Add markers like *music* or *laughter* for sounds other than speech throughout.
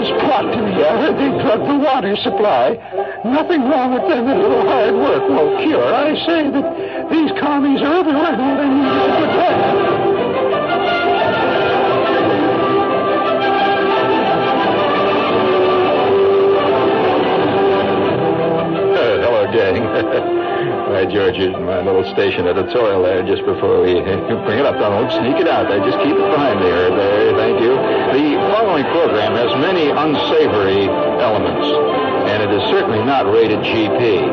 communist plot to me. I heard they drugged the water supply. Nothing wrong with them. A little hard work will cure. I say that these commies are everywhere and they need is a good. Uh, gang. *laughs* Hi, George, my little station editorial there just before we *laughs* bring it up. Don't sneak it out there. Just keep it behind there. There, thank you. The following program has many unsavory elements, and it is certainly not rated GP.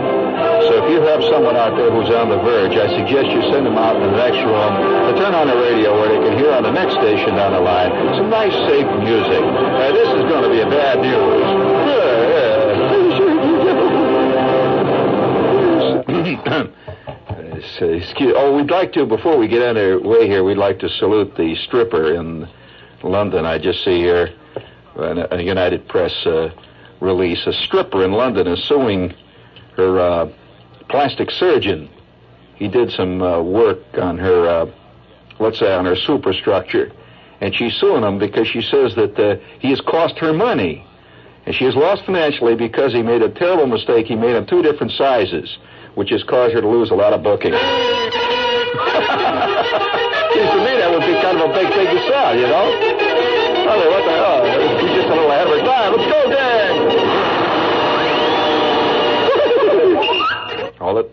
So if you have someone out there who's on the verge, I suggest you send them out in the next room to turn on the radio where they can hear on the next station down the line some nice, safe music. Uh, this is going to be a bad news. *coughs* excuse, oh, we'd like to, before we get underway here, we'd like to salute the stripper in London. I just see here a, United Press uh, release. A stripper in London is suing her uh, plastic surgeon. He did some uh, work on her, uh, let's say, on her superstructure. And she's suing him because she says that uh, he has cost her money. And she has lost financially because he made a terrible mistake. He made them two different sizes, which has caused her to lose a lot of booking. *laughs* Seems to me that would be kind of a big thing to sell, you know? Mean, what the hell? She's just a little ahead of her time. Let's go, gang! *laughs* Hold it.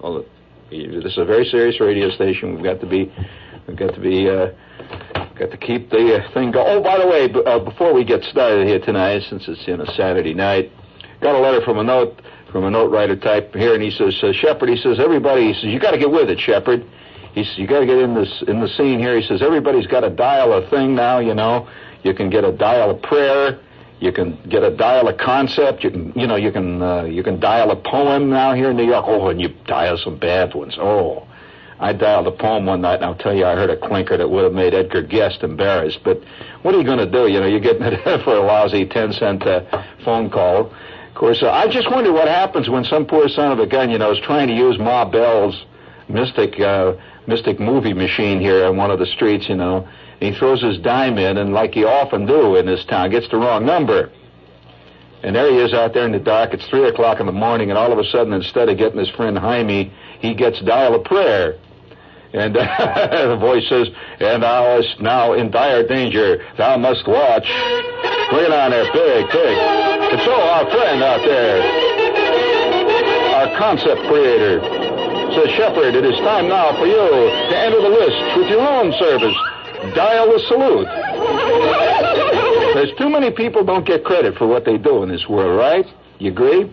Hold it. This is a very serious radio station. We've got to be, we've got to be, uh, got to keep the uh, thing going. Oh, by the way, b- uh, before we get started here tonight, since it's in a Saturday night, got a letter from a note from a note writer type here, and he says, uh, Shepherd, he says, everybody, he says, you got to get with it, Shepherd. He says, you got to get in this in the scene here. He says, everybody's got to dial a thing now. You know, you can get a dial a prayer. You can get a dial a concept. You can, you know, you can uh, you can dial a poem now here in New York. Oh, and you dial some bad ones. Oh, I dialed a poem one night, and I'll tell you, I heard a clinker that would have made Edgar Guest embarrassed. But what are you going to do? You know, you're getting it *laughs* for a lousy ten cent uh, phone call. Of course, uh, I just wonder what happens when some poor son of a gun, you know, is trying to use Ma Bell's mystic uh, mystic movie machine here on one of the streets, you know. And he throws his dime in, and like you often do in this town, gets the wrong number. And there he is out there in the dark. It's three o'clock in the morning, and all of a sudden, instead of getting his friend Jaime, he gets dial a prayer. And *laughs* the voice says, "And thou art now in dire danger. Thou must watch." Bring it on there, big, big. And so, our friend out there, our concept creator, says, Shepherd, it is time now for you to enter the list with your own service. Dial the salute. There's too many people don't get credit for what they do in this world, right? You agree?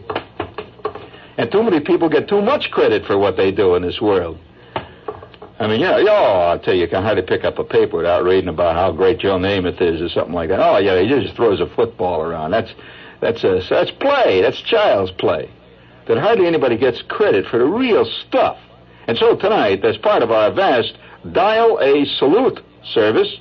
And too many people get too much credit for what they do in this world. I mean, yeah, oh, I'll tell you, you can hardly pick up a paper without reading about how great Joe Namath is or something like that. Oh, yeah, he just throws a football around. That's that's a, that's play. That's child's play. That hardly anybody gets credit for the real stuff. And so tonight, as part of our vast Dial a Salute service,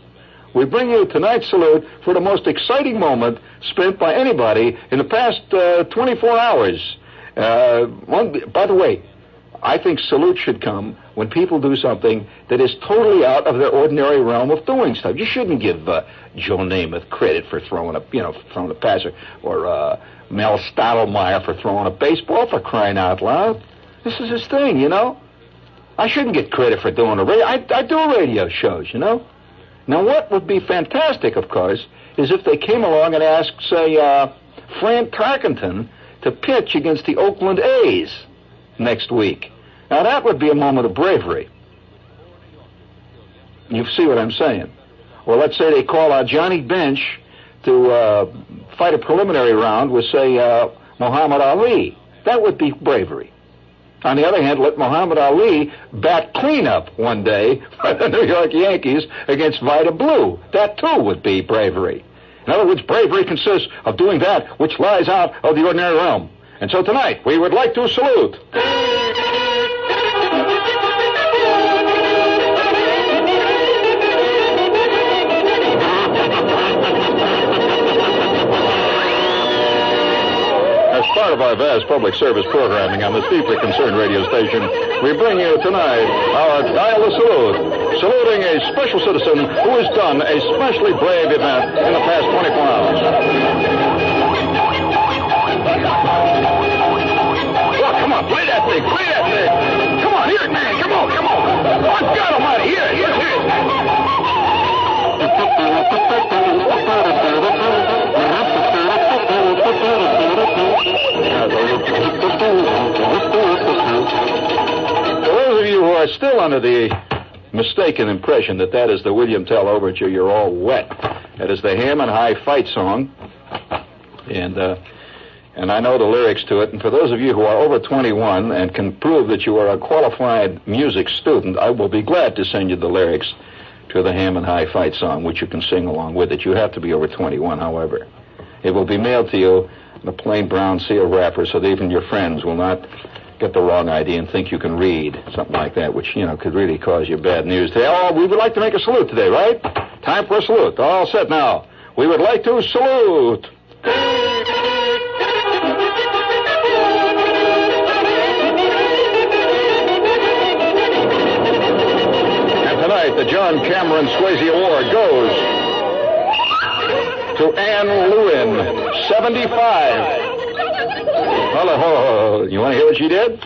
we bring you tonight's salute for the most exciting moment spent by anybody in the past uh, 24 hours. Uh, one, by the way, I think salute should come when people do something that is totally out of their ordinary realm of doing stuff. You shouldn't give uh, Joe Namath credit for throwing a, you know, throwing a passer, or uh, Mel Stottlemyre for throwing a baseball for crying out loud. This is his thing, you know. I shouldn't get credit for doing a radio. I, I do radio shows, you know. Now, what would be fantastic, of course, is if they came along and asked, say, uh, Fran Tarkenton to pitch against the Oakland A's next week. Now, that would be a moment of bravery. You see what I'm saying? Or let's say they call out Johnny Bench to uh, fight a preliminary round with, say, uh, Muhammad Ali. That would be bravery. On the other hand, let Muhammad Ali bat cleanup one day *laughs* for the New York Yankees against Vida Blue. That too would be bravery. In other words, bravery consists of doing that which lies out of the ordinary realm. And so tonight, we would like to salute. As part of our vast public service programming on this deeply concerned radio station, we bring you tonight our Dial a Salute, saluting a special citizen who has done a specially brave event in the past 24 hours. On, play that thing, play that thing. Come on, hear it, man, come on, come on. Oh, God almighty, hear it, it, hear it. For those of you who are still under the mistaken impression that that is the William Tell Overture, you're all wet. That is the Hammond High Fight song. And, uh, and I know the lyrics to it. And for those of you who are over 21 and can prove that you are a qualified music student, I will be glad to send you the lyrics to the Hammond High Fight song, which you can sing along with it. You have to be over 21, however. It will be mailed to you in a plain brown seal wrapper so that even your friends will not get the wrong idea and think you can read, something like that, which, you know, could really cause you bad news today. Oh, we would like to make a salute today, right? Time for a salute. All set now. We would like to salute. The John Cameron Swayze Award goes to Anne Lewin, 75. Hello, you want to hear what she did?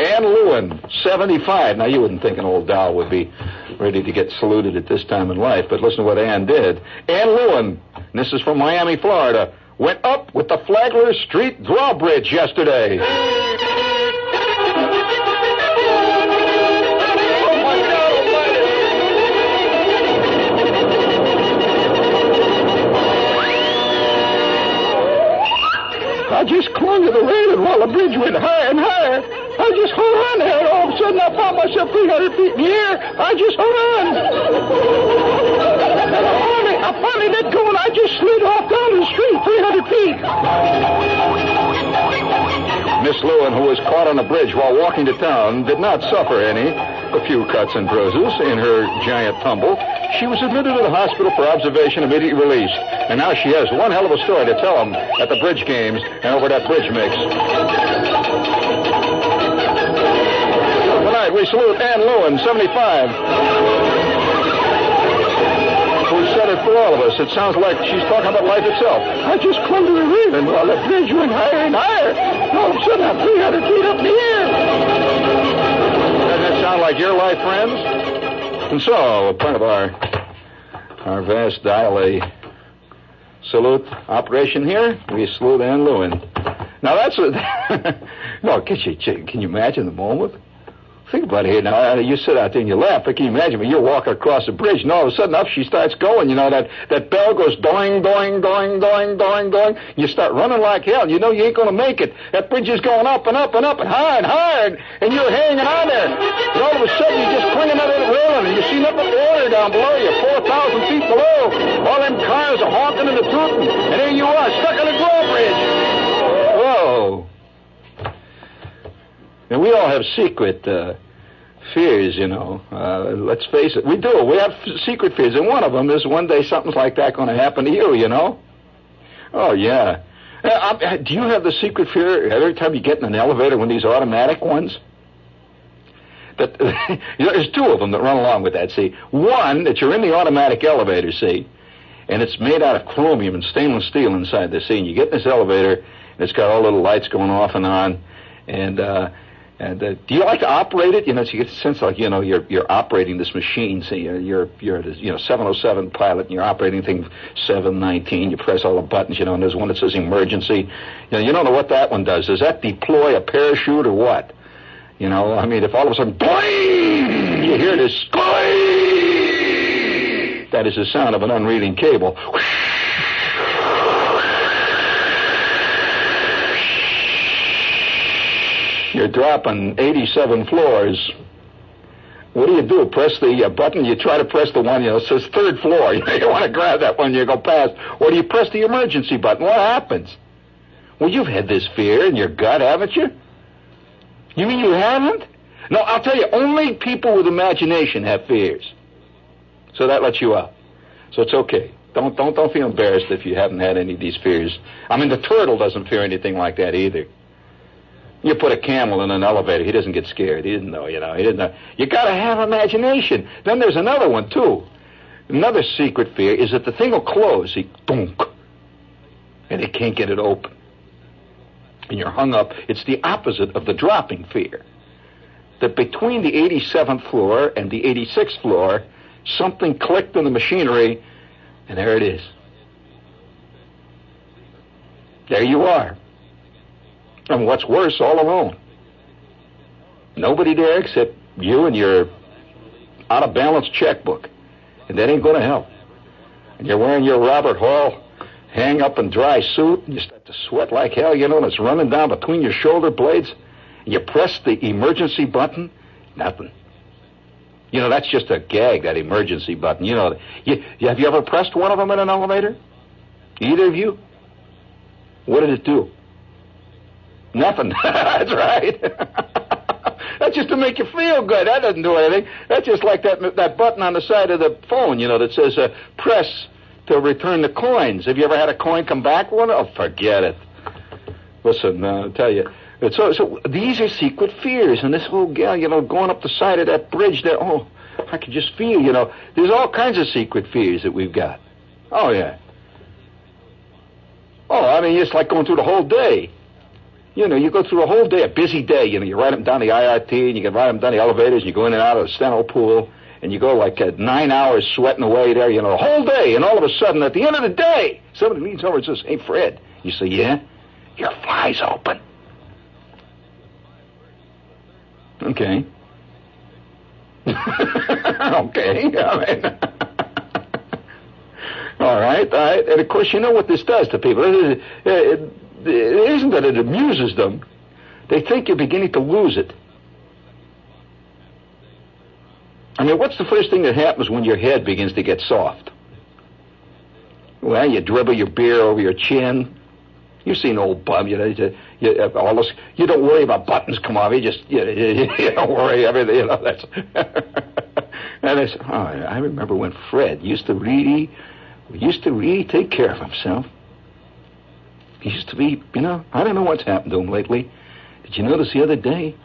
Anne Lewin, 75. Now, you wouldn't think an old doll would be ready to get saluted at this time in life, but listen to what Anne did. Anne Lewin, this is from Miami, Florida, went up with the Flagler Street drawbridge yesterday. I just clung to the railing while the bridge went higher and higher. I just hung on there, all of a sudden I found myself 300 feet in the air. I just hung on. And I finally, I finally let go, and I just slid off down the street 300 feet. Miss Lewin, who was caught on a bridge while walking to town, did not suffer any. A few cuts and bruises in her giant tumble. She was admitted to the hospital for observation, immediately released. And now she has one hell of a story to tell them at the bridge games and over that bridge mix. Tonight, we salute Ann Lewin, 75 who said it for all of us. It sounds like she's talking about life itself. I just clung to the railing while the bridge went higher and higher. All of a sudden, I'm 300 feet up in the air. Doesn't that sound like your life, friends? And so, part of our our vast dial a salute operation here, we salute Ann Lewin. Now that's a *laughs* no. Can you can you imagine the moment? Think about it now. Uh, You sit out there and you laugh, but can you imagine when you're walking across the bridge and all of a sudden up she starts going, you know, that, that bell goes doing, doing, doing, doing, doing, doing. You start running like hell you know you ain't going to make it. That bridge is going up and up and up and higher and higher and, you're hanging on there. And all of a sudden you just clinging to that railing and you see nothing but water down below you, 4,000 feet below. All them cars are honking and tooting. And there you are, stuck on a drawbridge. Whoa. And we all have secret uh, fears, you know. Uh, let's face it, we do. We have secret fears, and one of them is one day something's like that going to happen to you, you know. Oh yeah. Uh, uh, do you have the secret fear every time you get in an elevator, one of these automatic ones? That *laughs* you know, there's two of them that run along with that. See, one that you're in the automatic elevator, see, and it's made out of chromium and stainless steel inside the see. And you get in this elevator, and it's got all little lights going off and on, and uh, and uh, do you like to operate it? You know, so you get the sense like you know you're you're operating this machine. See, you're you're, you're a, you know 707 pilot, and you're operating thing 719. You press all the buttons, you know, and there's one that says emergency. You know, you don't know what that one does. Does that deploy a parachute or what? You know, I mean, if all of a sudden, boing, you hear this, boing, that is the sound of an unreeling cable. You're dropping 87 floors. What do you do? Press the uh, button. You try to press the one, you know, it says third floor. *laughs* You want to grab that one, you go past. Or do you press the emergency button? What happens? Well, you've had this fear in your gut, haven't you? You mean you haven't? No, I'll tell you, only people with imagination have fears. So that lets you out. So it's okay. Don't don't don't feel embarrassed if you haven't had any of these fears. I mean, the turtle doesn't fear anything like that either. You put a camel in an elevator, he doesn't get scared. He didn't know, you know. He didn't know. You got to have imagination. Then there's another one too. Another secret fear is that the thing will close. He dunk, and they can't get it open, and you're hung up. It's the opposite of the dropping fear. That between the 87th floor and the 86th floor, something clicked in the machinery, and there it is. There you are. And what's worse, all alone. Nobody there except you and your out of balance checkbook. And that ain't going to help. And you're wearing your Robert Hall hang up and dry suit, and you start to sweat like hell, you know, and it's running down between your shoulder blades. And you press the emergency button, nothing. You know, that's just a gag, that emergency button. You know, you, have you ever pressed one of them in an elevator? Either of you? What did it do? Nothing. *laughs* That's right. *laughs* That's just to make you feel good. That doesn't do anything. That's just like that that button on the side of the phone, you know, that says uh, press to return the coins. Have you ever had a coin come back one? Oh, forget it. Listen, uh, I'll tell you. So, so these are secret fears, and this whole gal, you know, going up the side of that bridge there. Oh, I could just feel, you know, there's all kinds of secret fears that we've got. Oh yeah. Oh, I mean, it's like going through the whole day. You know, you go through a whole day, a busy day. You know, you ride them down the IRT, and you can ride them down the elevators, and you go in and out of the Steno pool, and you go like uh, nine hours sweating away there. You know, a whole day, and all of a sudden, at the end of the day, somebody leans over and says, "Hey, Fred," you say, "Yeah." Your fly's open. Okay. *laughs* okay. Mean, *laughs* all right, all right. And of course, you know what this does to people. It, it, it isn't that it amuses them. They think you're beginning to lose it. I mean, what's the first thing that happens when your head begins to get soft? Well, you dribble your beer over your chin. You've seen old bum, you know. You, you, all this, you don't worry about buttons come off. You just you, *laughs* you, you don't worry everything. You know that's. *laughs* and oh, I remember when Fred used to really, used to really take care of himself. He used to be, you know, I don't know what's happened to him lately. Did you notice the other day?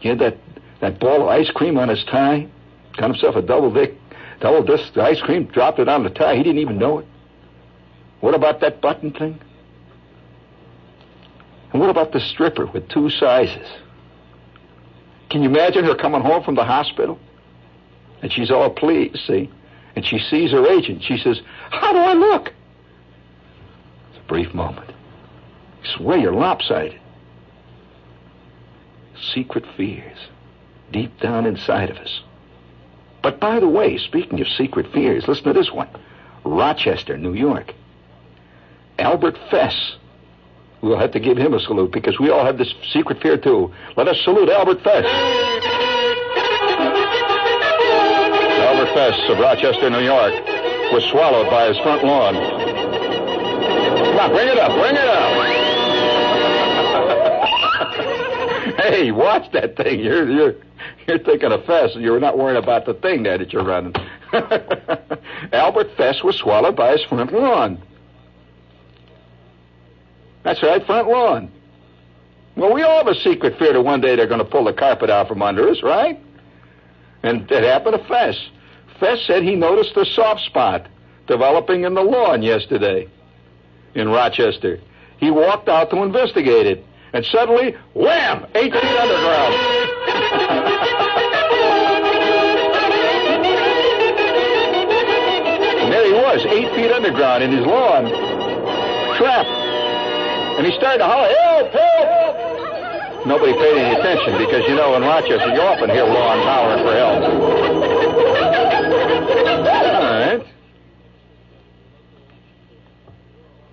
He had that that ball of ice cream on his tie. Got himself a double dick, double disc ice cream. Dropped it on the tie. He didn't even know it. What about that button thing? And what about the stripper with two sizes? Can you imagine her coming home from the hospital? And she's all pleased, see? And she sees her agent. She says, How do I look? Brief moment. You swear you're lopsided. Secret fears. deep down inside of us. But by the way, speaking of secret fears, listen to this one Rochester, New York. Albert Fess. We'll have to give him a salute because we all have this secret fear too. Let us salute Albert Fess. Albert Fess of Rochester, New York, was swallowed by his front lawn. On, bring it up, bring it up. *laughs* hey, watch that thing. You're you're you're thinking of Fess. And you're not worrying about the thing there that you're running. *laughs* Albert Fess was swallowed by his front lawn. That's right, front lawn. Well, we all have a secret fear that one day they're going to pull the carpet out from under us, right? And it happened to Fess. Fess said he noticed a soft spot developing in the lawn yesterday in Rochester. He walked out to investigate it, and suddenly, wham! Eight feet underground. there he was, eight feet underground in his lawn, trapped. And he started to holler, help, help! Nobody paid any attention because, you know, in Rochester, you often hear lawns hollering for help. All right.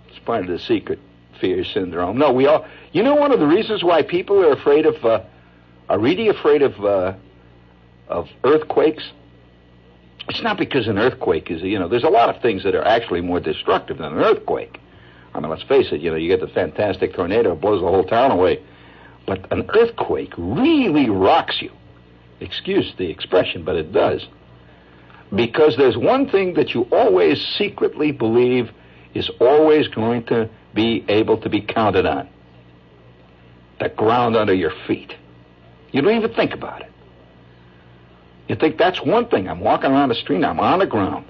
It's part of the secret fear syndrome. No, we all. You know, one of the reasons why people are afraid of, uh, are really afraid of, uh, of earthquakes. It's not because an earthquake is, you know, there's a lot of things that are actually more destructive than an earthquake. I mean, let's face it, you know, you get the fantastic tornado, it blows the whole town away. But an earthquake really rocks you. Excuse the expression, but it does. Because there's one thing that you always secretly believe is always going to be able to be counted on the ground under your feet. You don't even think about it. You think that's one thing. I'm walking around the street, I'm on the ground.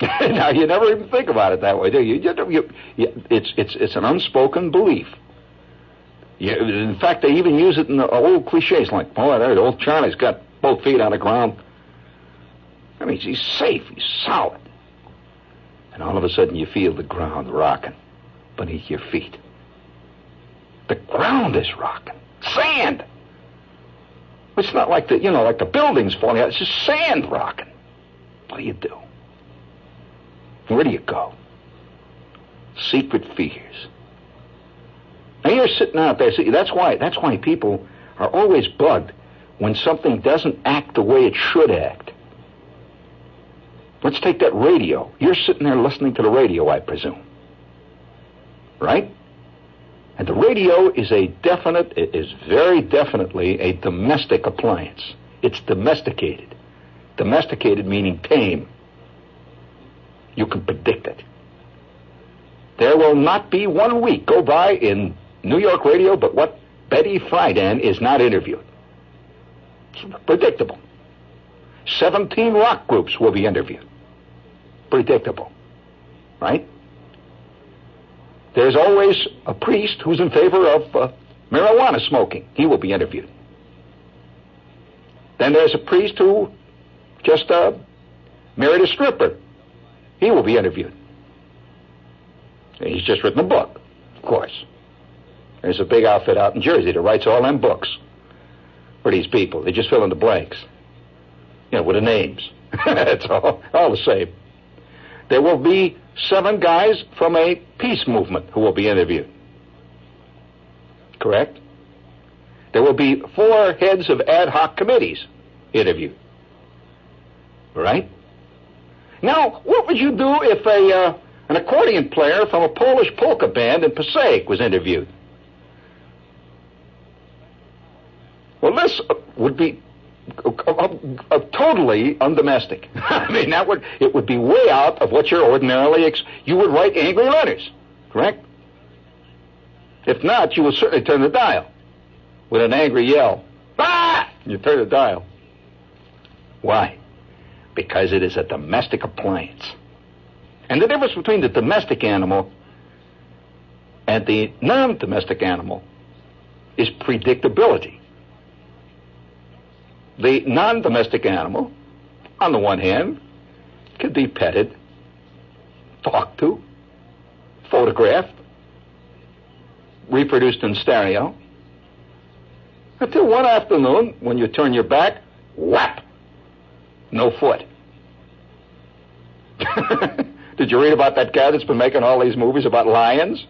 *laughs* now you never even think about it that way, do you? you, you, you it's it's it's an unspoken belief. In fact, they even use it in the old cliches like, "Oh, there, old Charlie's got both feet on the ground." I mean, he's safe, he's solid, and all of a sudden you feel the ground rocking beneath your feet. The ground is rocking, sand. It's not like the you know like the buildings falling out. It's just sand rocking. What do you do? Where do you go? Secret fears. Now you're sitting out there. See, that's why. That's why people are always bugged when something doesn't act the way it should act. Let's take that radio. You're sitting there listening to the radio, I presume. Right? And the radio is a definite, it is very definitely a domestic appliance. It's domesticated. Domesticated meaning tame. You can predict it. There will not be one week go by in New York radio but what Betty Friedan is not interviewed. It's predictable. 17 rock groups will be interviewed. Predictable. Right? There's always a priest who's in favor of uh, marijuana smoking. He will be interviewed. Then there's a priest who just uh, married a stripper. He will be interviewed. He's just written a book, of course. There's a big outfit out in Jersey that writes all them books for these people. They just fill in the blanks, you know, with the names. *laughs* That's all, all the same. There will be seven guys from a peace movement who will be interviewed. Correct? There will be four heads of ad hoc committees interviewed. Right? Now, what would you do if a uh, an accordion player from a Polish polka band in Passaic was interviewed? Well, this would be uh, totally undomestic. *laughs* I mean, that would it would be way out of what you're ordinarily. Ex- you would write angry letters, correct? If not, you would certainly turn the dial with an angry yell. Ah! You turn the dial. Why? Because it is a domestic appliance. And the difference between the domestic animal and the non-domestic animal is predictability. The non domestic animal, on the one hand, can be petted, talked to, photographed, reproduced in stereo. Until one afternoon, when you turn your back, whap! No foot. *laughs* Did you read about that guy that's been making all these movies about lions?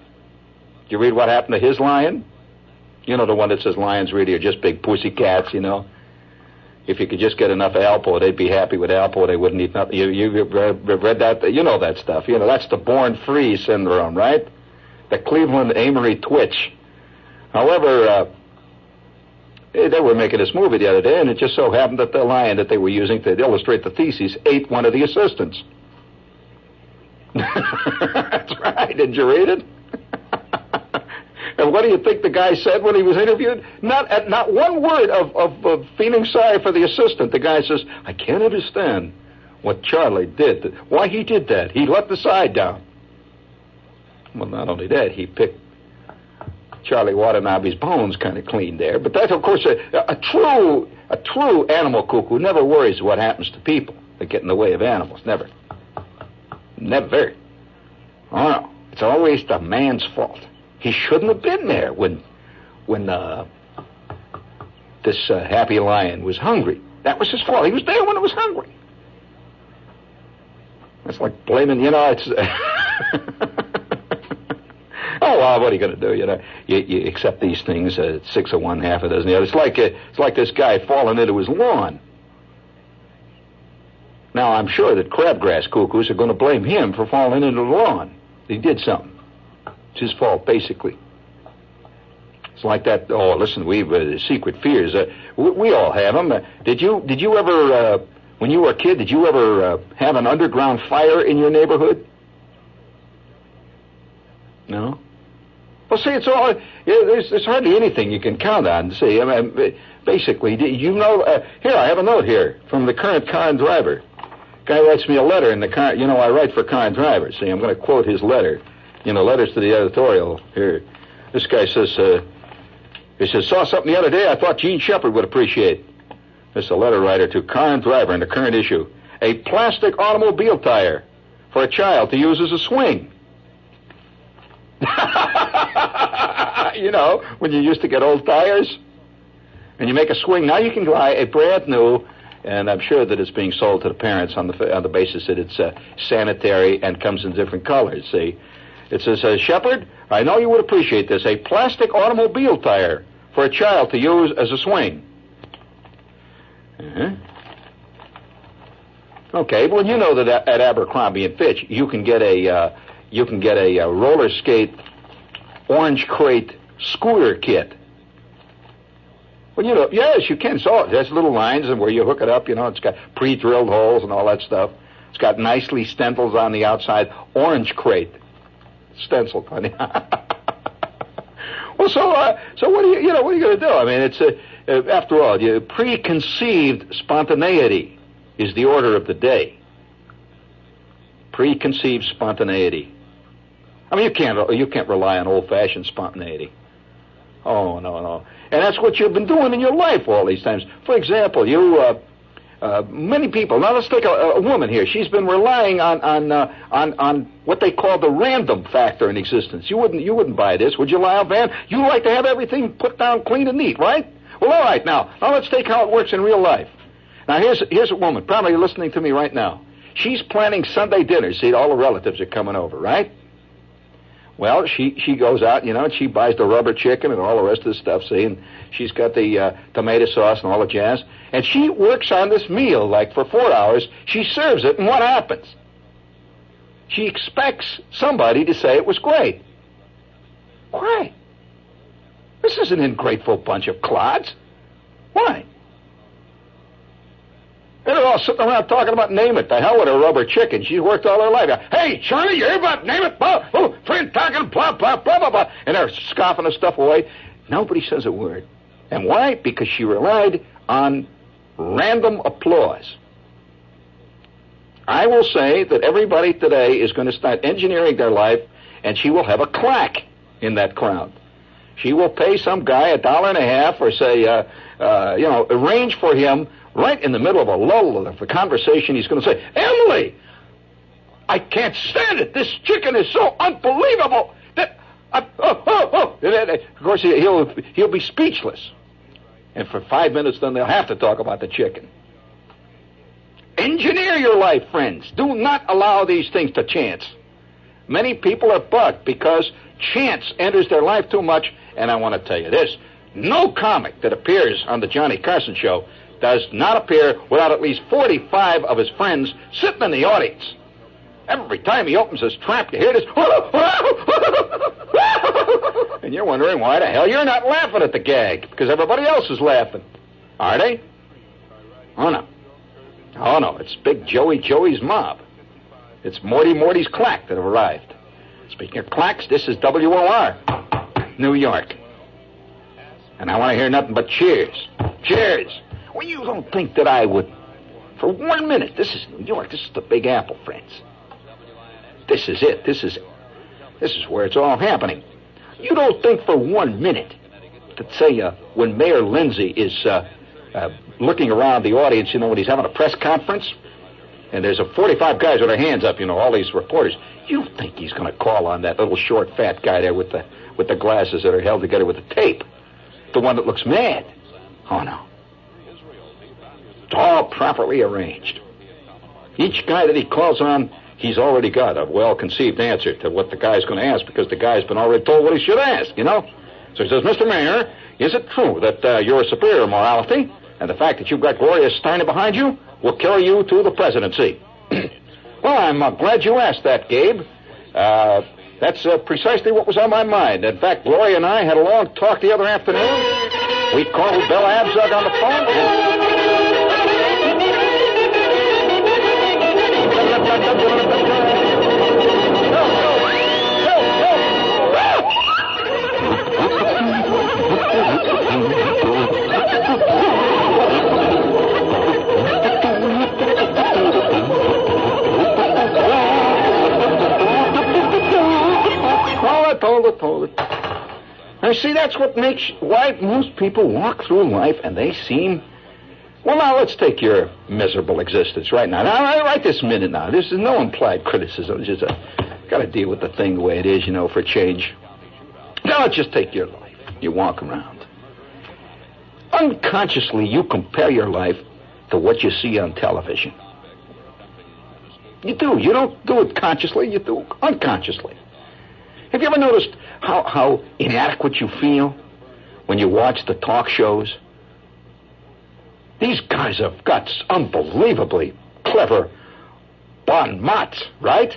Did you read what happened to his lion? You know the one that says lions really are just big pussy cats, you know? If you could just get enough Alpo, they'd be happy with Alpo. They wouldn't eat nothing. You, you read, read that? You know that stuff. You know, that's the born free syndrome, right? The Cleveland Amory twitch. However, uh, they were making this movie the other day, and it just so happened that the lion that they were using to illustrate the thesis ate one of the assistants. *laughs* That's right. Did you read it? And what do you think the guy said when he was interviewed? Not uh, not one word of, of, of feeling sorry for the assistant. The guy says, "I can't understand what Charlie did. Why he did that? He let the side down." Well, not only that, he picked Charlie Watanabe's bones kind of clean there. But that's, of course, a, a true a true animal cuckoo never worries what happens to people that get in the way of animals. Never. Never. Oh, no. It's always the man's fault. He shouldn't have been there when, when uh, this uh, happy lion was hungry. That was his fault. He was there when it was hungry. That's like blaming, you know, it's. *laughs* oh, well, what are you going to do? You know, you, you accept these things, uh, six of one, half a dozen the other. It's like uh, it's like this guy falling into his lawn. Now, I'm sure that crabgrass cuckoos are going to blame him for falling into the lawn. He did something. It's his fault, basically. It's like that. Oh, listen, we've uh, secret fears. Uh, we, we, all have them. Uh, did you? Did you ever, uh, when you were a kid, did you ever uh, have an underground fire in your neighborhood? No. Well, see, it's all. Yeah, there's, there's hardly anything you can count on. See, I mean, basically, you know. Uh, here, I have a note here from the current car driver. Guy writes me a letter in the car. You know, I write for car drivers. See, I'm going to quote his letter. You know, letters to the editorial. Here, this guy says. Uh, he says, saw something the other day I thought Jean Shepherd would appreciate. This is a letter writer to car driver in the current issue. A plastic automobile tire for a child to use as a swing. *laughs* you know, when you used to get old tires and you make a swing, now you can buy a brand new, and I'm sure that it's being sold to the parents on the on the basis that it's uh, sanitary and comes in different colors. See, it says, uh, Shepherd, I know you would appreciate this, a plastic automobile tire for a child to use as a swing. Uh-huh. Okay, well, you know that at Abercrombie and Fitch, you can get a uh, you can get a, a roller skate orange crate scooter kit. Well, you know, yes, you can. So there's little lines and where you hook it up. You know, it's got pre-drilled holes and all that stuff. It's got nicely stencils on the outside. Orange crate, stencil, honey. *laughs* well, so uh, so what are you you know what are you going to do? I mean, it's a, uh, after all, you, preconceived spontaneity is the order of the day. Preconceived spontaneity. I mean, you can't you can't rely on old-fashioned spontaneity. Oh no no, and that's what you've been doing in your life all these times. For example, you. Uh, uh, many people. Now let's take a, a, woman here. She's been relying on on uh, on on what they call the random factor in existence. You wouldn't you wouldn't buy this, would you, Lyle Van? You like to have everything put down clean and neat, right? Well, all right. Now now let's take how it works in real life. Now here's here's a woman probably listening to me right now. She's planning Sunday dinner. See, all the relatives are coming over, right? Well, she she goes out, you know, and she buys the rubber chicken and all the rest of the stuff. See, and she's got the uh, tomato sauce and all the jazz. And she works on this meal like for four hours. She serves it, and what happens? She expects somebody to say it was great. Why? This is an ungrateful bunch of clods. Why? They're all sitting around talking about name it. The hell with a rubber chicken. She's worked all her life. Hey, Charlie, you hear about name it? Oh, friend talking, blah, blah, blah, blah, blah. And they're scoffing the stuff away. Nobody says a word. And why? Because she relied on random applause. I will say that everybody today is going to start engineering their life, and she will have a clack in that crowd. She will pay some guy a dollar and a half, or say, uh, uh, you know, arrange for him right in the middle of a lull of the conversation, he's going to say, Emily, I can't stand it. This chicken is so unbelievable that, uh, oh, oh, oh. of course, he'll, he'll be speechless. And for five minutes, then they'll have to talk about the chicken. Engineer your life, friends. Do not allow these things to chance. Many people are bugged because chance enters their life too much. And I want to tell you this no comic that appears on the Johnny Carson show does not appear without at least 45 of his friends sitting in the audience. Every time he opens his trap, you hear this. *laughs* and you're wondering why the hell you're not laughing at the gag because everybody else is laughing. Are they? Oh, no. Oh, no. It's Big Joey Joey's mob. It's Morty Morty's clack that have arrived. Speaking of clacks, this is WOR, New York. And I want to hear nothing but cheers. Cheers. Well, you don't think that I would. For one minute, this is New York. This is the Big Apple, friends. This is it. This is this is where it's all happening. You don't think for one minute that say uh, when Mayor Lindsay is uh, uh, looking around the audience, you know, when he's having a press conference, and there's a 45 guys with their hands up, you know, all these reporters. You don't think he's going to call on that little short, fat guy there with the with the glasses that are held together with the tape, the one that looks mad? Oh no. All properly arranged. Each guy that he calls on, he's already got a well-conceived answer to what the guy's going to ask because the guy's been already told what he should ask, you know? So he says, Mr. Mayor, is it true that uh, you're superior morality and the fact that you've got Gloria Steinem behind you will carry you to the presidency? *clears throat* well, I'm uh, glad you asked that, Gabe. Uh, that's uh, precisely what was on my mind. In fact, Gloria and I had a long talk the other afternoon. We called Bill Abzug on the phone. That's what makes why most people walk through life and they seem. Well, now let's take your miserable existence right now. Now, right this minute now. This is no implied criticism. It's just a, got to deal with the thing the way it is, you know, for change. Now, let's just take your life. You walk around. Unconsciously, you compare your life to what you see on television. You do. You don't do it consciously. You do unconsciously. Have you ever noticed how, how inadequate you feel when you watch the talk shows? These guys have got unbelievably clever bon mots, right?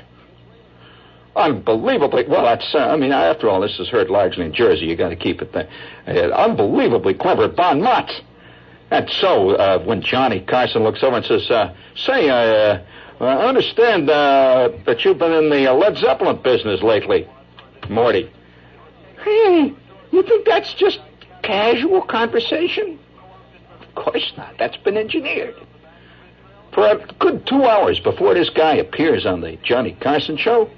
Unbelievably, well, that's, uh, I mean, after all, this is heard largely in Jersey. You got to keep it there. Uh, unbelievably clever bon mots. And so, uh, when Johnny Carson looks over and says, uh, say, uh, I understand uh, that you've been in the Led Zeppelin business lately. Morty. Hey, you think that's just casual conversation? Of course not. That's been engineered. For a good two hours before this guy appears on the Johnny Carson show,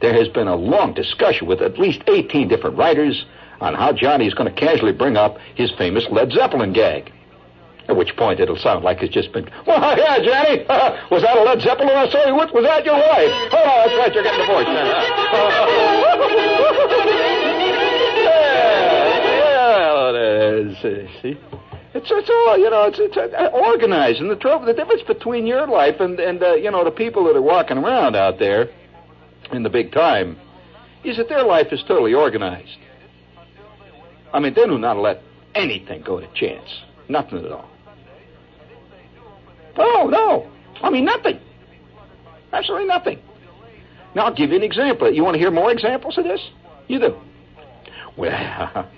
there has been a long discussion with at least 18 different writers on how Johnny is going to casually bring up his famous Led Zeppelin gag. At which point it'll sound like it's just been, well, *laughs* yeah, Johnny, *laughs* was that a Led Zeppelin I saw you with? Was that your wife? *laughs* Oh, that's right, you're getting voice now. yeah, yeah, it is. See? It's, it's all, you know, it's, it's uh, organized. And the trouble, the difference between your life and, and uh, you know, the people that are walking around out there in the big time is that their life is totally organized. I mean, they do not let anything go to chance. Nothing at all. Oh, no. I mean, nothing. Absolutely nothing. Now, I'll give you an example. You want to hear more examples of this? You do. Well, *laughs*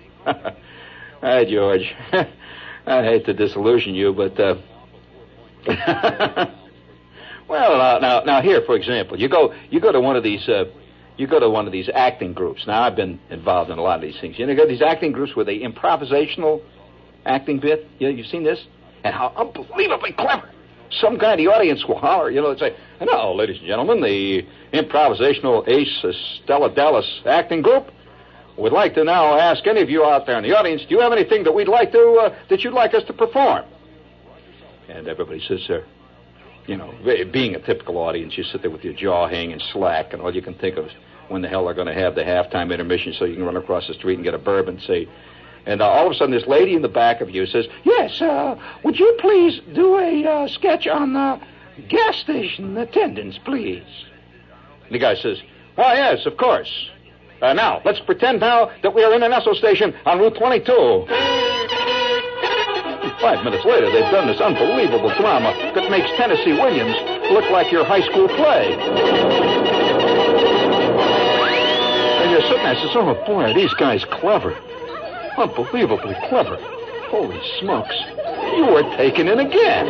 hi, George. *laughs* I hate to disillusion you, but, uh... *laughs* well, uh, now, now here, for example, you go, you go to one of these, uh, you go to one of these acting groups. Now, I've been involved in a lot of these things. You know, you go to these acting groups where a improvisational acting bit. You know, you've seen this? And how unbelievably clever some guy in the audience will holler, you know, and say, "Now, ladies and gentlemen, the improvisational Ace Stella Dallas acting group would like to now ask any of you out there in the audience, do you have anything that we'd like to uh, that you'd like us to perform?" And everybody says, "Sir." You know, being a typical audience, you sit there with your jaw hanging slack, and all you can think of is when the hell they're going to have the halftime intermission so you can run across the street and get a bourbon. And say, And uh, all of a sudden, this lady in the back of you says, Yes, uh, would you please do a uh, sketch on uh, gas station attendants, please? And the guy says, Why, yes, of course. Uh, now, let's pretend now that we are in an Esso station on Route 22. Five minutes later, they've done this unbelievable drama that makes Tennessee Williams look like your high school play. And you're sitting there and says, oh, boy, are these guys clever. Unbelievably clever. Holy smokes. You were taken in again.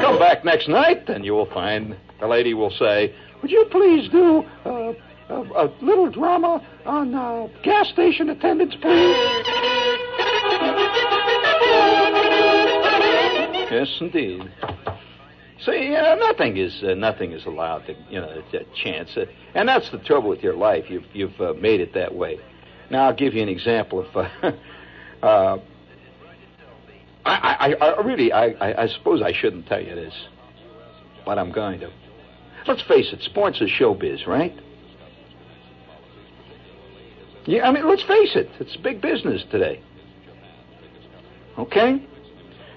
Come back next night, and you will find the lady will say, would you please do uh, a, a, little drama on uh, gas station attendants, please? Yes, indeed. See, uh, nothing is uh, nothing is allowed to you know a chance, uh, and that's the trouble with your life. You've you've uh, made it that way. Now I'll give you an example of. *laughs* Uh, uh, I, I, I really I, I suppose I shouldn't tell you this, but I'm going to. Let's face it, sports is showbiz, right? Yeah, I mean, let's face it, it's big business today. Okay?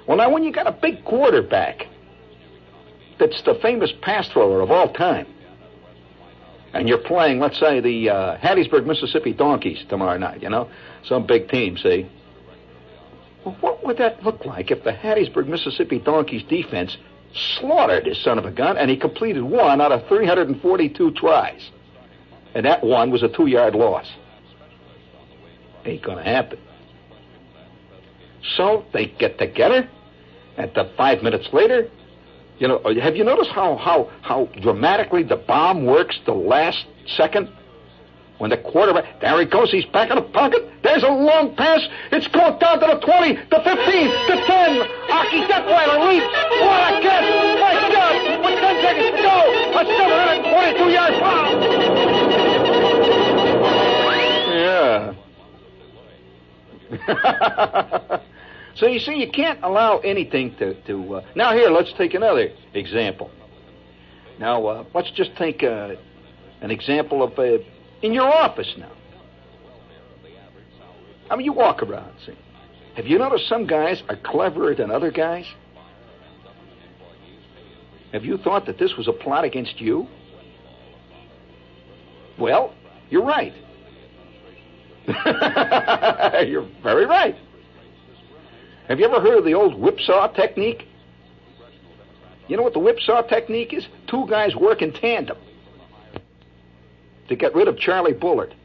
Well, now, when you got a big quarterback that's the famous pass thrower of all time, and you're playing, let's say, the uh, Hattiesburg, Mississippi Donkeys tomorrow night, you know, some big team, see? Well, what would that look like if the Hattiesburg, Mississippi Donkeys defense slaughtered his son of a gun, and he completed one out of 342 tries. And that one was a two yard loss. Ain't gonna happen. So they get together, and the five minutes later, you know, uh, have you noticed how, how, how dramatically the bomb works the last second? When the quarterback, there he goes, he's back in the pocket. There's a long pass. It's going down to the 20, the 15, the 10. Aki Detweiler leaps. What a catch! So you see, you can't allow anything to. to uh... Now, here, let's take another example. Now, uh, let's just take uh, an example of. Uh, in your office now. I mean, you walk around, see. Have you noticed some guys are cleverer than other guys? Have you thought that this was a plot against you? Well, you're right. *laughs* you're very right. Have you ever heard of the old whipsaw technique? You know what the whipsaw technique is? Two guys work in tandem to get rid of Charlie Bullard.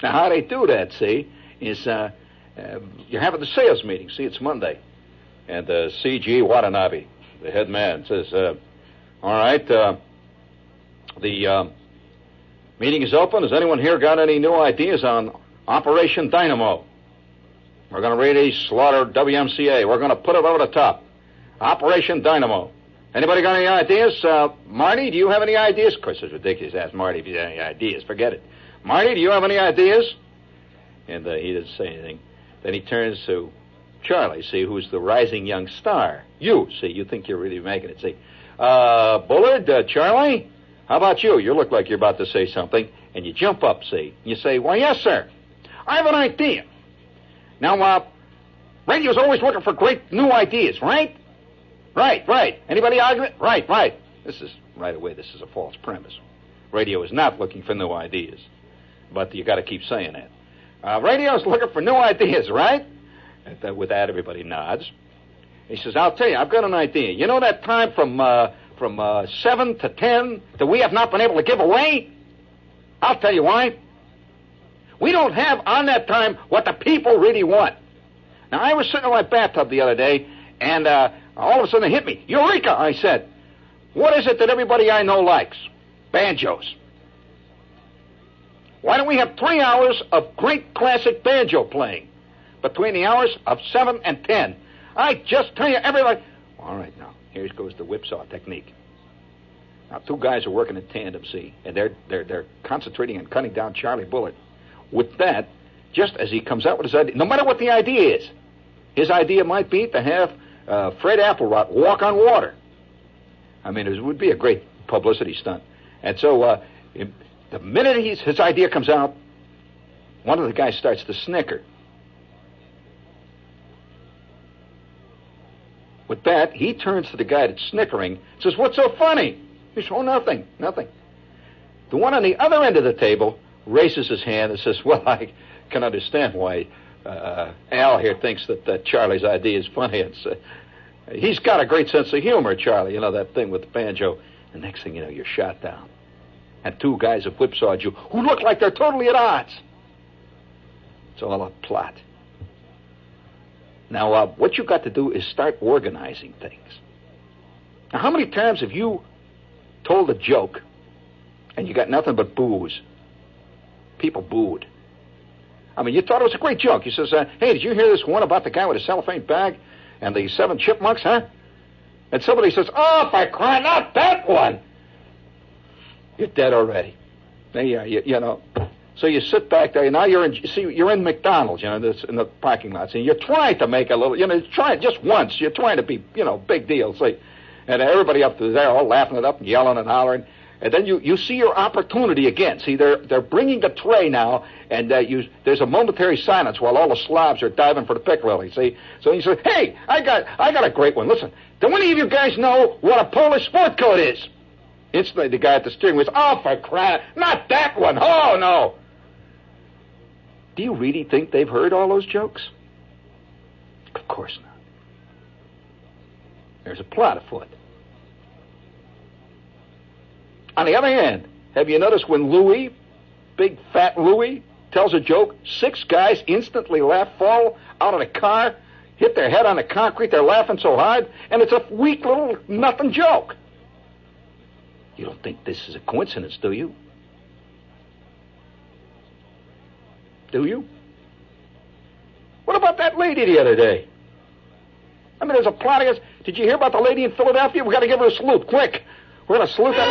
Now, how they do that, see, is uh, uh, you're having the sales meeting. See, it's Monday. And uh, C.G. Watanabe, the head man, says, uh, All right, uh, the uh, meeting is open. Has anyone here got any new ideas on Operation Dynamo? We're going to really slaughter WMCA. We're going to put it over the top. Operation Dynamo. Anybody got any ideas? Uh, Marty, do you have any ideas? Of course, it's ridiculous to ask Marty if he has any ideas. Forget it. Marty, do you have any ideas? And uh, he doesn't say anything. Then he turns to Charlie, see, who's the rising young star. You, see, you think you're really making it. See, uh, Bullard, uh, Charlie, how about you? You look like you're about to say something, and you jump up, see, and you say, Why, yes, sir. I have an idea. Now, uh, radio's always looking for great new ideas, right? Right, right. Anybody arguing? Right, right. This is, right away, this is a false premise. Radio is not looking for new ideas. But you got to keep saying that. Uh, radio's looking for new ideas, right? And with that, everybody nods. He says, I'll tell you, I've got an idea. You know that time from, uh, from uh, 7 to 10 that we have not been able to give away? I'll tell you why. We don't have on that time what the people really want. Now, I was sitting in my bathtub the other day, and uh, all of a sudden it hit me. Eureka, I said. What is it that everybody I know likes? Banjos. Why don't we have three hours of great classic banjo playing between the hours of 7 and 10? I just tell you, everybody. All right, now, here goes the whipsaw technique. Now, two guys are working in tandem, see, and they're, they're, they're concentrating on cutting down Charlie Bullard. With that, just as he comes out with his idea, no matter what the idea is, his idea might be to have uh, Fred Applewhite walk on water. I mean, it would be a great publicity stunt. And so, uh, the minute his idea comes out, one of the guys starts to snicker. With that, he turns to the guy that's snickering, says, What's so funny? He says, Oh, nothing, nothing. The one on the other end of the table raises his hand and says, Well, I can understand why uh, Al here thinks that, that Charlie's idea is funny. It's, uh, he's got a great sense of humor, Charlie. You know, that thing with the banjo. The next thing you know, you're shot down. And two guys have whipsawed you who look like they're totally at odds. It's all a plot. Now, uh, what you've got to do is start organizing things. Now, how many times have you told a joke and you got nothing but boos? People booed. I mean, you thought it was a great joke. He says, uh, hey, did you hear this one about the guy with a cellophane bag and the seven chipmunks, huh? And somebody says, oh, for crying out, that one. You're dead already. Yeah, you you, you know. So you sit back there. Now you're in. See, you're in McDonald's. You know, this in the parking lot. And you're trying to make a little. You know, try just once. You're trying to be, you know, big deal. See, and everybody up there all laughing it up and yelling and hollering. And then you, you see your opportunity again. See, they're they're bringing the tray now, and uh, you there's a momentary silence while all the slobs are diving for the piccalilli. See, so you say, "Hey, I got I got a great one. Listen, do any of you guys know what a Polish sport coat is?" Instantly, the guy at the steering wheel, says, "Oh, for crying! Not that one! Oh no!" Do you really think they've heard all those jokes? Of course not. There's a plot afoot. On the other hand, have you noticed when Louis, big fat Louis, tells a joke, six guys instantly laugh, fall out of the car, hit their head on the concrete, they're laughing so hard, and it's a weak little nothing joke. You don't think this is a coincidence, do you? Do you? What about that lady the other day? I mean, there's a plot against. Did you hear about the lady in Philadelphia? We've got to give her a salute, quick. We're going to salute that.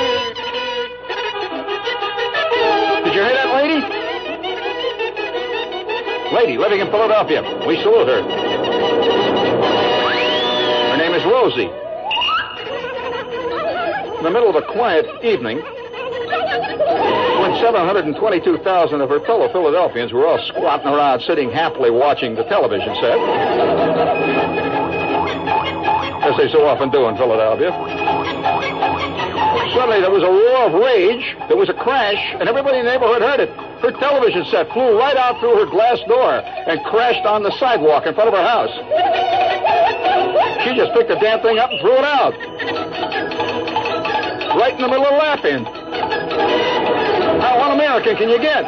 Did you hear that lady? Lady living in Philadelphia. We salute her. Her name is Rosie. In the middle of a quiet evening, when 722,000 of her fellow Philadelphians were all squatting around, sitting happily watching the television set, as they so often do in Philadelphia, suddenly there was a roar of rage, there was a crash, and everybody in the neighborhood heard it. Her television set flew right out through her glass door and crashed on the sidewalk in front of her house. She just picked the damn thing up and threw it out. Right in the middle of laughing. How un-American can you get?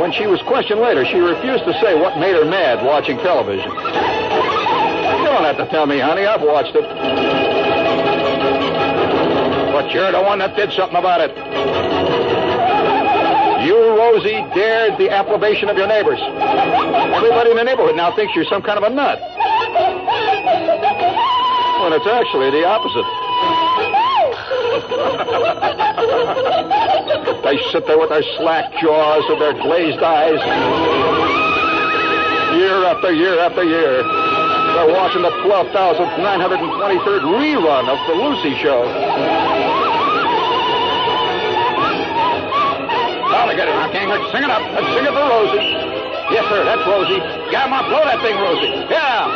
When she was questioned later, she refused to say what made her mad watching television. Have to tell me, honey. I've watched it. But you're the one that did something about it. You, Rosie, dared the approbation of your neighbors. Everybody in the neighborhood now thinks you're some kind of a nut. When it's actually the opposite. they sit there with their slack jaws and their glazed eyes. Year after year after year. They're watching the 12,923rd rerun of The Lucy Show. Now to get it, now, King. Let's sing it up. Let's sing it for Rosie. Yes, sir, that's Rosie. Yeah, Mom, blow that thing, Rosie. Yeah.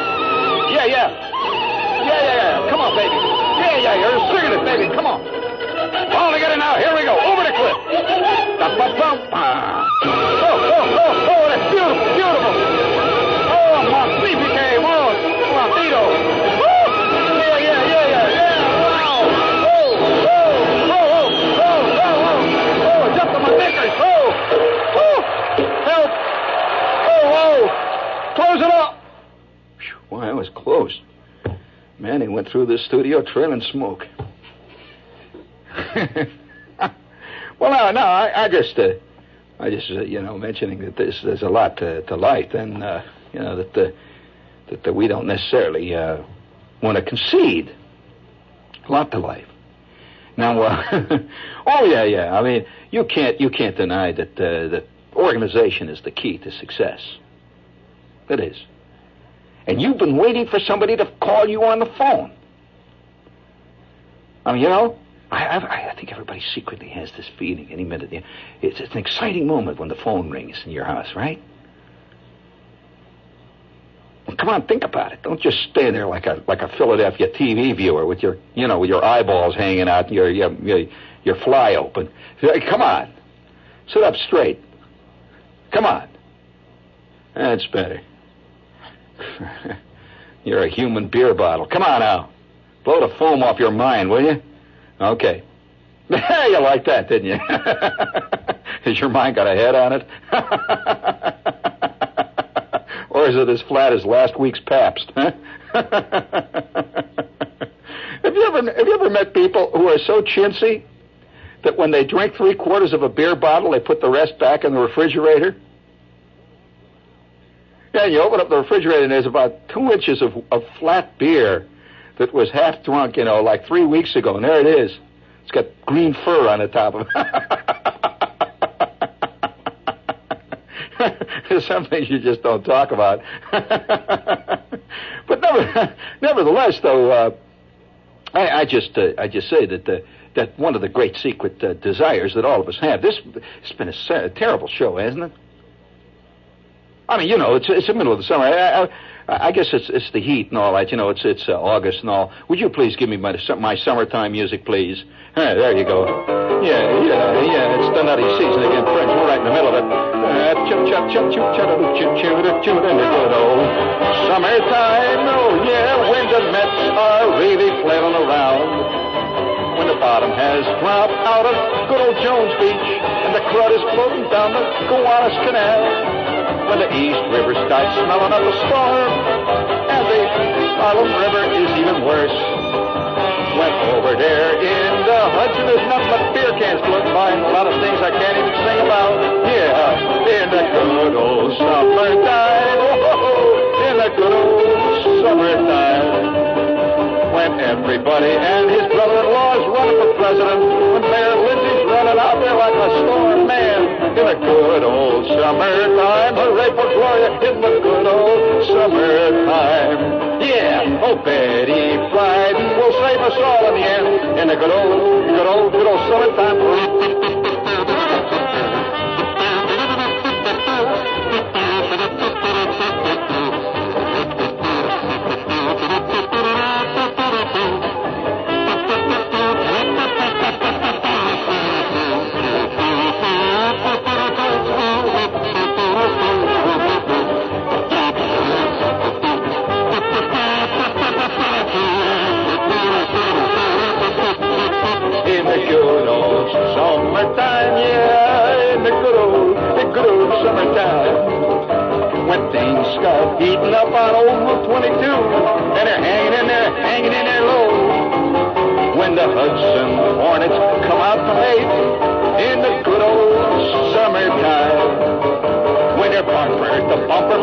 Yeah, yeah. Yeah, yeah, yeah. Come on, baby. Yeah, yeah, you're singing it, baby. Come on. All together now. Here we go. Over the cliff. Da-ba-bum. Ah. Oh, oh, oh, oh, went through this studio trailing smoke. *laughs* well, no, no, I, I just, uh, I just, uh, you know, mentioning that this, there's a lot to, to life, and uh, you know that the, that the, we don't necessarily uh, want to concede a lot to life. Now, uh, *laughs* oh yeah, yeah. I mean, you can't, you can't deny that uh, that organization is the key to success. It is. And you've been waiting for somebody to call you on the phone. I mean, you know, I, I, I think everybody secretly has this feeling any minute. It's, it's an exciting moment when the phone rings in your house, right? Well, come on, think about it. Don't just stand there like a like a Philadelphia TV viewer with your you know with your eyeballs hanging out, and your your your, your fly open. Come on, sit up straight. Come on. That's better. *laughs* You're a human beer bottle. Come on now. Blow the foam off your mind, will you? Okay. *laughs* you like that, didn't you? *laughs* Has your mind got a head on it? or is it as flat as last week's Pabst? Huh? have you ever have you ever met people who are so chintzy that when they drink three quarters of a beer bottle, they put the rest back in the refrigerator? Yeah, you open up the refrigerator and there's about two inches of, of flat beer that was half drunk, you know, like three weeks ago, and there it is. It's got green fur on the top of it. There's *laughs* some things you just don't talk about. *laughs* but never, nevertheless, though, uh, I, I, just uh, I just say that the, that one of the great secret uh, desires that all of us have. This it's been a, a terrible show, hasn't it? I mean, you know, it's it's the middle of the summer. I, I, I guess it's it's the heat and all that. You know, it's it's uh, August and all. Would you please give me my my summertime music, please? Right, there you go. Yeah, yeah, yeah. It's the nutty season again, friends. We're right in the middle of it. Chip, chip, chip, chip, chip, chip, chip, chip, and the good old summertime. Oh yeah, when the Mets are really flailing around. When the bottom has dropped out of good old Jones Beach and the crud is floating down the Gowanus Canal when the East River starts smelling up a storm, and the Harlem River is even worse. Went over there in the Hudson, there's nothing but beer cans floating by, and a lot of things I can't even sing about. Yeah, in the good old summertime, oh, in the good old summertime. When everybody and his brother-in-law is running for president, when Mayor Lindsay's running out there like a storm man, in the good old summertime. Hooray for Gloria in the good old summertime. Yeah, oh Betty Friedan will save us all in the end in the good old, good old, good old summertime.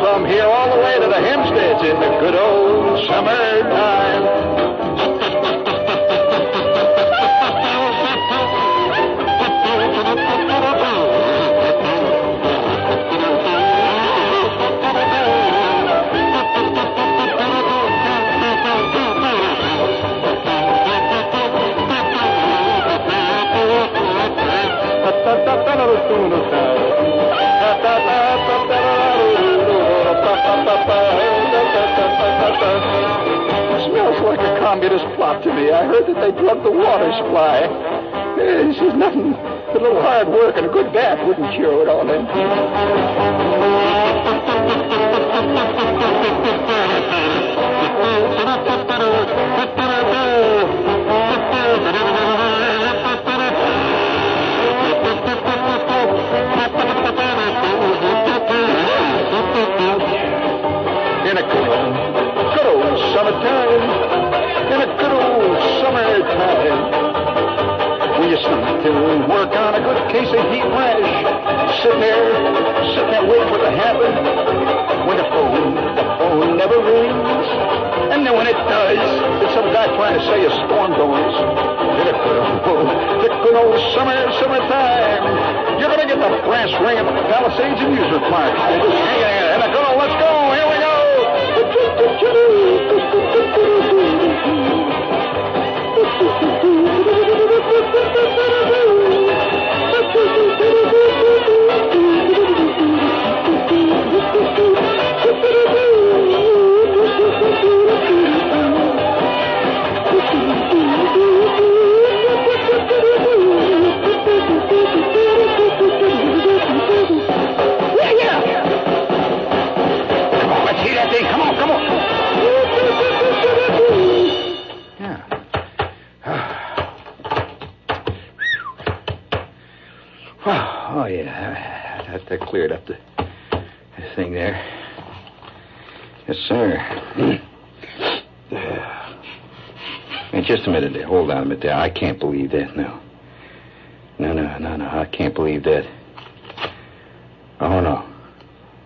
From here all the way to the Hempsteads in the good old summer time. it has plopped to me. I heard that they plugged the water supply. Eh, this is nothing. A little hard work and a good bath wouldn't cure it all then. In a cool, good old summertime. We just you start we work on a good case of heat rash, sitting there, sitting there waiting for it to happen. When the phone, the phone never rings. And then when it does, it's some guy trying to say a storm goes. Then it the good old summer, summertime. You're gonna get the brass ring at the Palisades amusement park. And I go, let's go, here we go. どどどどどどどどどどどどどどどどどど! Cleared up the, the thing there. Yes, sir. Hey, just a minute there. Hold on a minute there. I can't believe that. No. No, no, no, no. I can't believe that. Oh, no.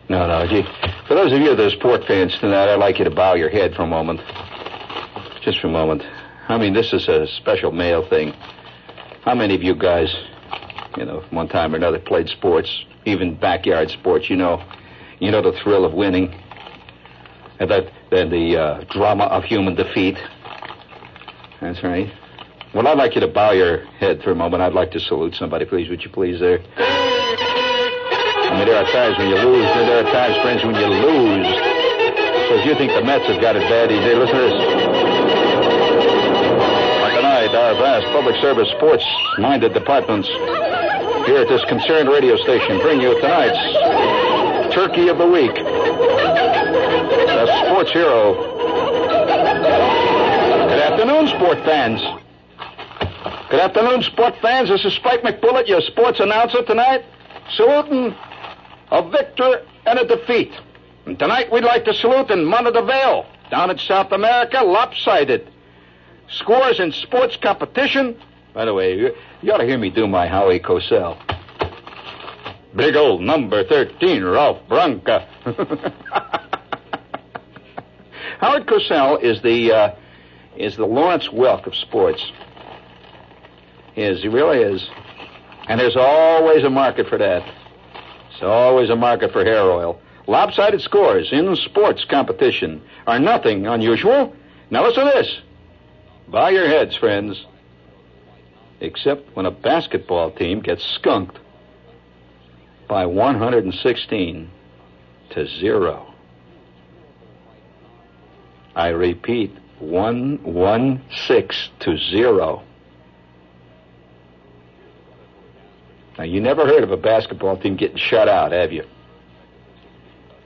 No, no. Gee, for those of you that are sport fans tonight, I'd like you to bow your head for a moment. Just for a moment. I mean, this is a special male thing. How many of you guys, you know, one time or another played sports, even backyard sports, you know, you know the thrill of winning, and that, then the uh, drama of human defeat. That's right. Well, I'd like you to bow your head for a moment. I'd like to salute somebody, please. Would you please there? I mean, there are times when you lose, and there are times, friends, when you lose. So if you think the Mets have got it bad, you say, listen to this. Tonight, our vast public service sports-minded departments here at this concerned radio station bring you tonight's Turkey of the Week. A sports hero Good afternoon, sport fans. Good afternoon, sport fans. This is Spike McBullet, your sports announcer tonight, saluting a victor and a defeat. And tonight we'd like to salute in Montevideo, down in South America, lopsided. Scores in sports competition. By the way, you, you ought to hear me do my Howie Cosell. Big old number 13, Ralph Branca. *laughs* Howard Cosell is the uh, is the Lawrence Welk of sports. He is. He really is. And there's always a market for that. There's always a market for hair oil. Lopsided scores in sports competition are nothing unusual. Now listen to this. Bow your heads, friends. Except when a basketball team gets skunked by 116 to zero. I repeat, one one six to zero. Now you never heard of a basketball team getting shut out, have you?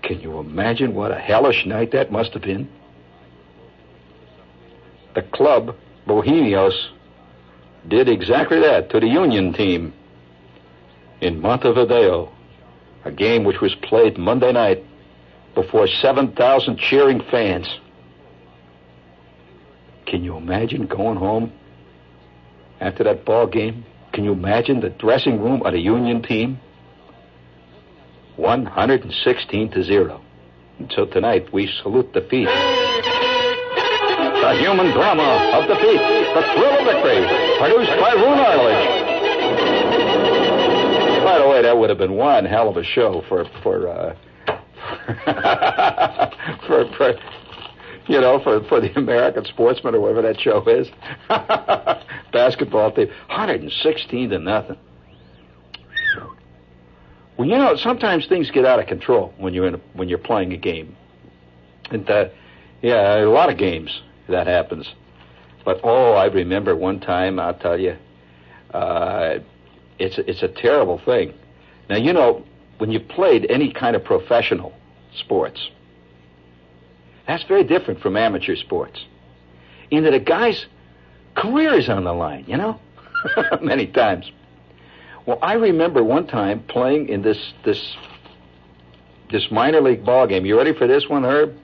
Can you imagine what a hellish night that must have been? The club, Bohemios, did exactly that to the Union team in Montevideo, a game which was played Monday night before 7,000 cheering fans. Can you imagine going home after that ball game? Can you imagine the dressing room of the Union team? 116 to 0. And so tonight we salute defeat. The human drama of defeat. The thrill of victory. Produced by Roone Arledge. By the way, that would have been one hell of a show for for uh, *laughs* for, for you know, for, for the American sportsman or whatever that show is. *laughs* Basketball team, 116 to nothing. Well, you know, sometimes things get out of control when you're in a, when you're playing a game. And uh, yeah, a lot of games that happens. But oh, I remember one time. I'll tell you, uh, it's it's a terrible thing. Now you know when you played any kind of professional sports, that's very different from amateur sports. In that a guy's career is on the line, you know? *laughs* Many times. Well, I remember one time playing in this this this minor league ball game. You ready for this one, Herb?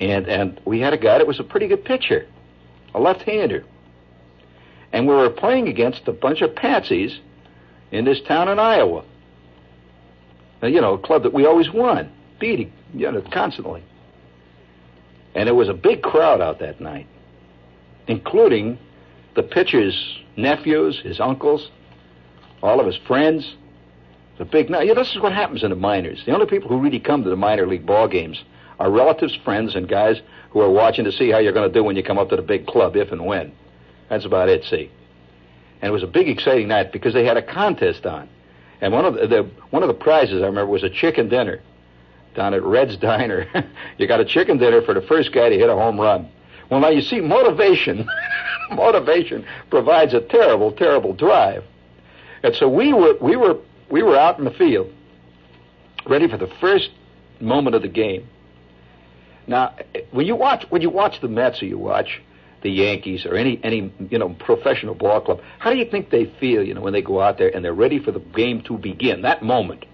And and we had a guy that was a pretty good pitcher, a left-hander. And we were playing against a bunch of patsies in this town in Iowa. Now, you know, a club that we always won, beating, you know, constantly. And there was a big crowd out that night, including the pitcher's nephews, his uncles, all of his friends. A big night. This is what happens in the minors. The only people who really come to the minor league ball games are relatives, friends, and guys who are watching to see how you're going to do when you come up to the big club, if and when. That's about it, see. And it was a big, exciting night because they had a contest on. And one of the, the one of the prizes I remember was a chicken dinner down at Red's *laughs* Diner. you got a chicken dinner for the first guy to hit a home run. Well, now you see, motivation, *laughs* motivation provides a terrible, terrible drive. And so we were, we were, we were out in the field, ready for the first moment of the game. Now, when you watch, when you watch the Mets, or you watch the Yankees or any any you know professional ball club, how do you think they feel? You know, when they go out there and they're ready for the game to begin, that moment.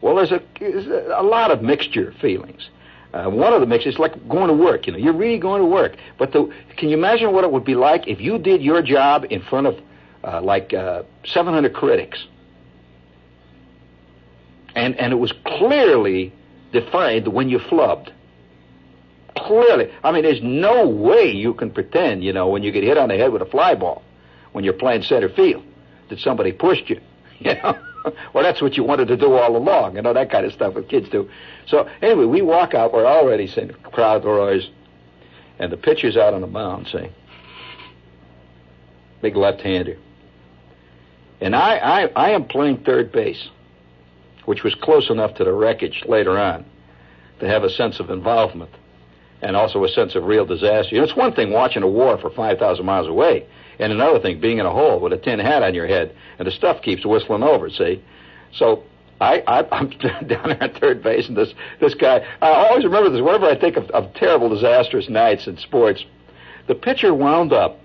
Well, there's a, there's a lot of mixture feelings. Uh, one of the mixtures is like going to work. You know, you're really going to work. But the, can you imagine what it would be like if you did your job in front of uh, like uh, 700 critics, and and it was clearly defined when you flubbed. Clearly, I mean, there's no way you can pretend, you know, when you get hit on the head with a fly ball, when you're playing center field, that somebody pushed you. *laughs* You know. well, that's what you wanted to do all along, you know, that kind of stuff with kids do. So anyway, we walk out, we're already saying, crowd roars, and the pitcher's out on the mound saying, big left-hander. And I, I, I am playing third base, which was close enough to the wreckage later on to have a sense of involvement and also a sense of real disaster. You know, it's one thing watching a war for 5,000 miles away. And another thing, being in a hole with a tin hat on your head, and the stuff keeps whistling over. See, so I, I I'm *laughs* down there at third base, and this this guy. I always remember this. Whenever I think of, of terrible, disastrous nights in sports, the pitcher wound up,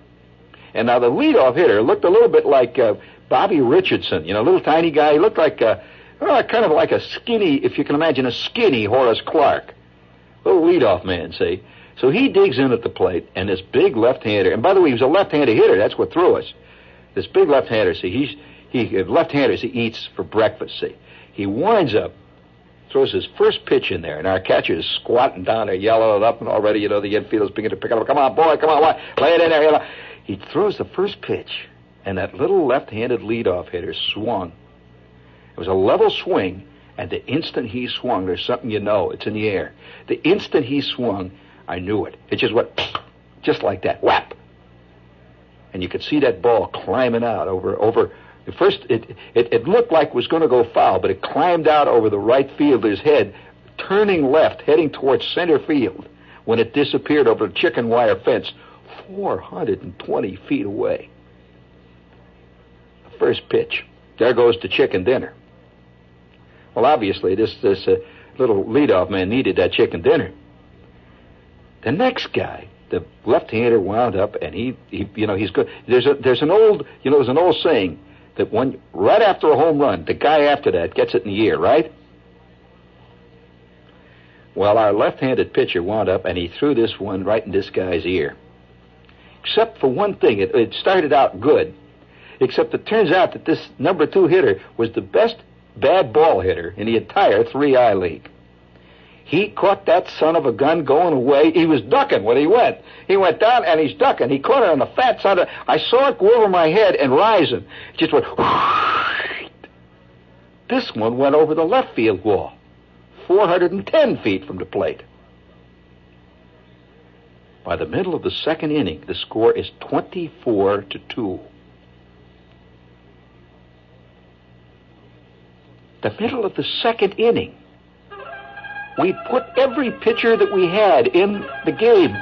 and now the leadoff hitter looked a little bit like uh, Bobby Richardson. You know, a little tiny guy. He looked like uh, oh, kind of like a skinny, if you can imagine, a skinny Horace Clarke, little leadoff man. See. So he digs in at the plate, and this big left-hander, and by the way, he was a left-handed hitter. That's what threw us. This big left-hander, see, he's he left-handers he eats for breakfast. See, he winds up, throws his first pitch in there, and our catcher is squatting down there, yelling it up, and already, you know, the infield's beginning to pick up. Come on, boy, come on, lay it in there. He throws the first pitch, and that little left-handed leadoff hitter swung. It was a level swing, and the instant he swung, there's something you know, it's in the air. The instant he swung, I knew it. It just went *sniffs* just like that, whap. And you could see that ball climbing out over over. First, it, it it looked like it was going to go foul, but it climbed out over the right fielder's head, turning left, heading towards center field. When it disappeared over the chicken wire fence, 420 feet away. The first pitch. There goes the chicken dinner. Well, obviously, this this uh, little leadoff man needed that chicken dinner. The next guy, the left-hander, wound up, and he, he, you know, he's good. There's a, there's an old, you know, there's an old saying that when right after a home run, the guy after that gets it in the ear, right? Well, our left-handed pitcher wound up, and he threw this one right in this guy's ear. Except for one thing, it, it started out good. Except it turns out that this number two hitter was the best bad ball hitter in the entire 3I league. He caught that son of a gun going away. He was ducking when he went. He went down and he's ducking. He caught it on the fat side of. I saw it go over my head and rising. It just went. *laughs* This one went over the left field wall, 410 feet from the plate. By the middle of the second inning, the score is 24 to 2. The middle of the second inning. We put every pitcher that we had in the game.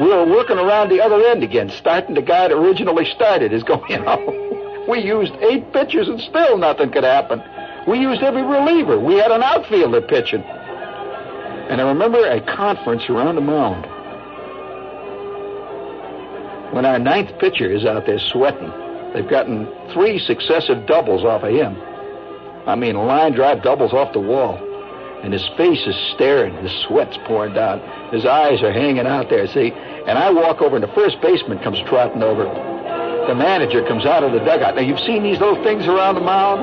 We were working around the other end again, starting the guy that originally started is going, *laughs* you know, we used eight pitchers and still nothing could happen. We used every reliever. We had an outfielder pitching. And I remember a conference around the mound when our ninth pitcher is out there sweating. They've gotten three successive doubles off of him. I mean, line drive doubles off the wall and his face is staring. The sweat's pouring down. His eyes are hanging out there, see? And I walk over, and the first baseman comes trotting over. The manager comes out of the dugout. Now, you've seen these little things around the mound?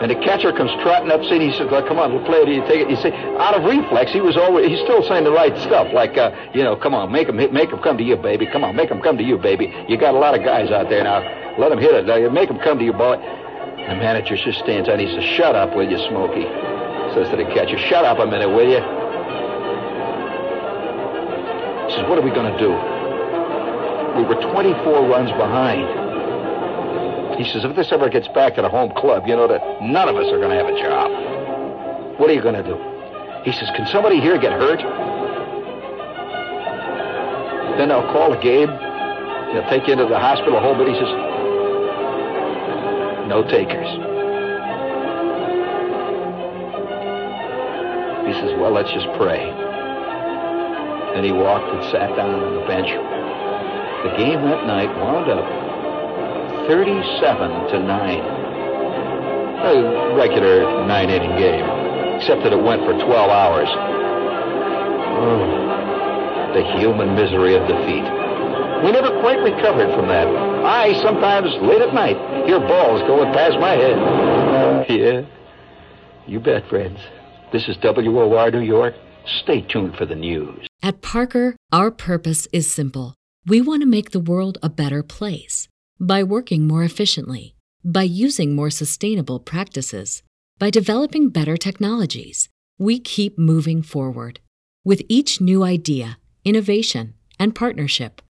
And the catcher comes trotting up, saying, he says, well, come on, we'll play it. You take it. You see, out of reflex, he was always, he's still saying the right stuff, like, uh, you know, come on, make him, hit, make him come to you, baby. Come on, make him come to you, baby. You got a lot of guys out there now. Let him hit it. Make him come to you, boy. The manager just stands. And he says, shut up, will you, Smokey? says to the catcher, shut up a minute, will you? He says, what are we going to do? We were 24 runs behind. He says, if this ever gets back to the home club, you know that none of us are going to have a job. What are you going to do? He says, can somebody here get hurt? Then they'll call a Gabe. They'll take you into the hospital, whole bit. He says, no takers. He says, Well, let's just pray. Then he walked and sat down on the bench. The game that night wound up 37 to 9. A regular nine inning game, except that it went for 12 hours. Oh, the human misery of defeat. We never quite recovered from that. I sometimes, late at night, hear balls going past my head. Yeah, you bet, friends. This is WOR New York. Stay tuned for the news. At Parker, our purpose is simple. We want to make the world a better place by working more efficiently, by using more sustainable practices, by developing better technologies. We keep moving forward. With each new idea, innovation, and partnership,